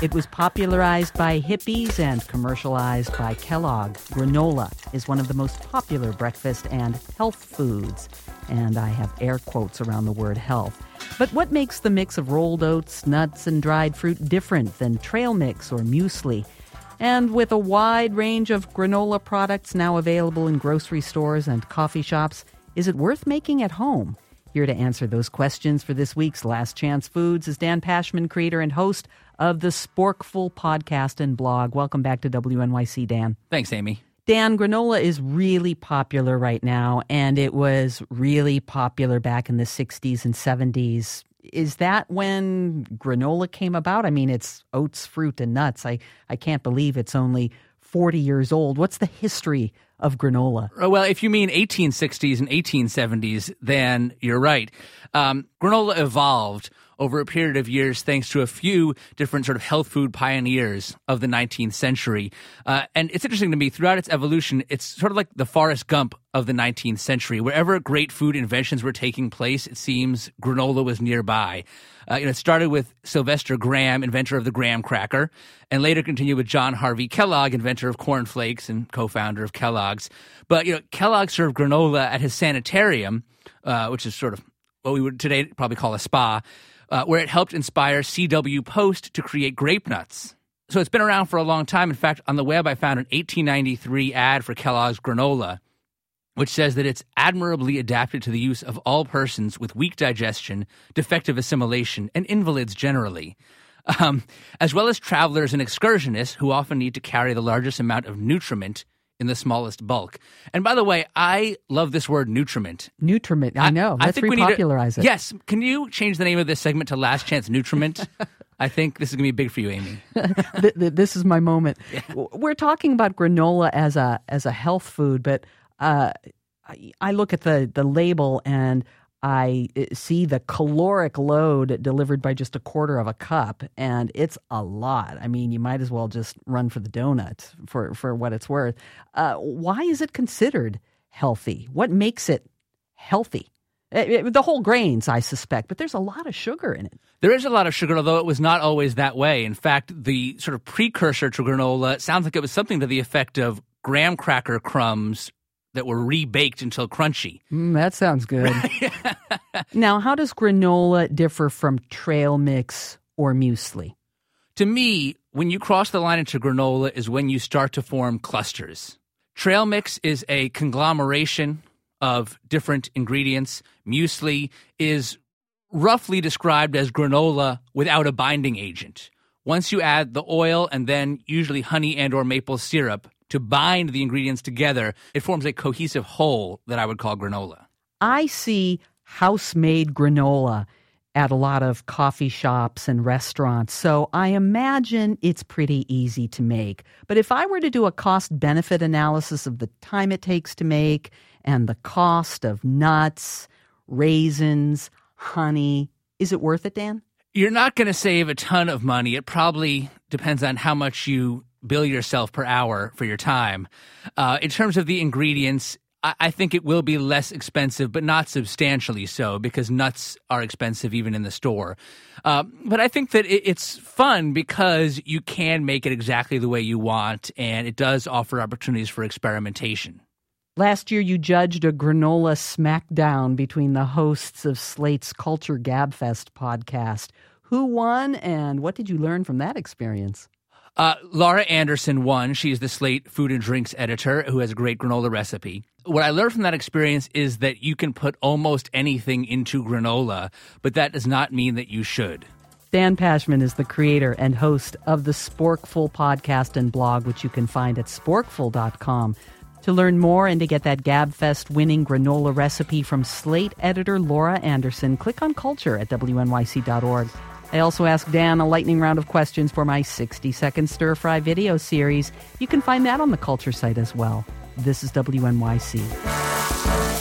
It was popularized by hippies and commercialized by Kellogg. Granola is one of the most popular breakfast and health foods. And I have air quotes around the word health. But what makes the mix of rolled oats, nuts, and dried fruit different than trail mix or muesli? And with a wide range of granola products now available in grocery stores and coffee shops, is it worth making at home? Here to answer those questions for this week's Last Chance Foods is Dan Pashman, creator and host of the Sporkful podcast and blog. Welcome back to WNYC, Dan. Thanks, Amy. Dan, granola is really popular right now, and it was really popular back in the 60s and 70s. Is that when granola came about? I mean, it's oats, fruit, and nuts. I, I can't believe it's only 40 years old. What's the history of granola? Uh, well, if you mean 1860s and 1870s, then you're right. Um, granola evolved over a period of years thanks to a few different sort of health food pioneers of the 19th century. Uh, and it's interesting to me, throughout its evolution, it's sort of like the Forrest Gump of the 19th century. Wherever great food inventions were taking place, it seems granola was nearby. Uh, you know, it started with Sylvester Graham, inventor of the graham cracker, and later continued with John Harvey Kellogg, inventor of Corn Flakes and co-founder of Kellogg's. But you know, Kellogg served granola at his sanitarium, uh, which is sort of what we would today probably call a spa, uh, where it helped inspire C.W. Post to create grape nuts. So it's been around for a long time. In fact, on the web, I found an 1893 ad for Kellogg's granola which says that it's admirably adapted to the use of all persons with weak digestion, defective assimilation, and invalids generally, um, as well as travelers and excursionists who often need to carry the largest amount of nutriment in the smallest bulk. And by the way, I love this word nutriment. Nutriment, I know. I, Let's I think repopularize to, it. Yes. Can you change the name of this segment to Last Chance Nutriment? I think this is going to be big for you, Amy. this is my moment. Yeah. We're talking about granola as a as a health food, but uh, I look at the the label and I uh, see the caloric load delivered by just a quarter of a cup, and it's a lot. I mean, you might as well just run for the donut for for what it's worth. Uh, why is it considered healthy? What makes it healthy? It, it, the whole grains, I suspect, but there's a lot of sugar in it. There is a lot of sugar, although it was not always that way. In fact, the sort of precursor to granola sounds like it was something to the effect of graham cracker crumbs that were rebaked until crunchy. Mm, that sounds good. now, how does granola differ from trail mix or muesli? To me, when you cross the line into granola is when you start to form clusters. Trail mix is a conglomeration of different ingredients. Muesli is roughly described as granola without a binding agent. Once you add the oil and then usually honey and or maple syrup, to bind the ingredients together, it forms a cohesive whole that I would call granola. I see house made granola at a lot of coffee shops and restaurants, so I imagine it's pretty easy to make. But if I were to do a cost benefit analysis of the time it takes to make and the cost of nuts, raisins, honey, is it worth it, Dan? You're not going to save a ton of money. It probably depends on how much you bill yourself per hour for your time. Uh, in terms of the ingredients, I, I think it will be less expensive, but not substantially so, because nuts are expensive even in the store. Uh, but I think that it, it's fun because you can make it exactly the way you want, and it does offer opportunities for experimentation. Last year, you judged a granola smackdown between the hosts of Slate's Culture Gabfest podcast. Who won, and what did you learn from that experience? Uh, Laura Anderson won. She's the Slate food and drinks editor who has a great granola recipe. What I learned from that experience is that you can put almost anything into granola, but that does not mean that you should. Dan Pashman is the creator and host of the Sporkful podcast and blog, which you can find at sporkful.com. To learn more and to get that GabFest winning granola recipe from Slate editor Laura Anderson, click on culture at wnyc.org. I also asked Dan a lightning round of questions for my 60 second stir fry video series. You can find that on the Culture site as well. This is WNYC.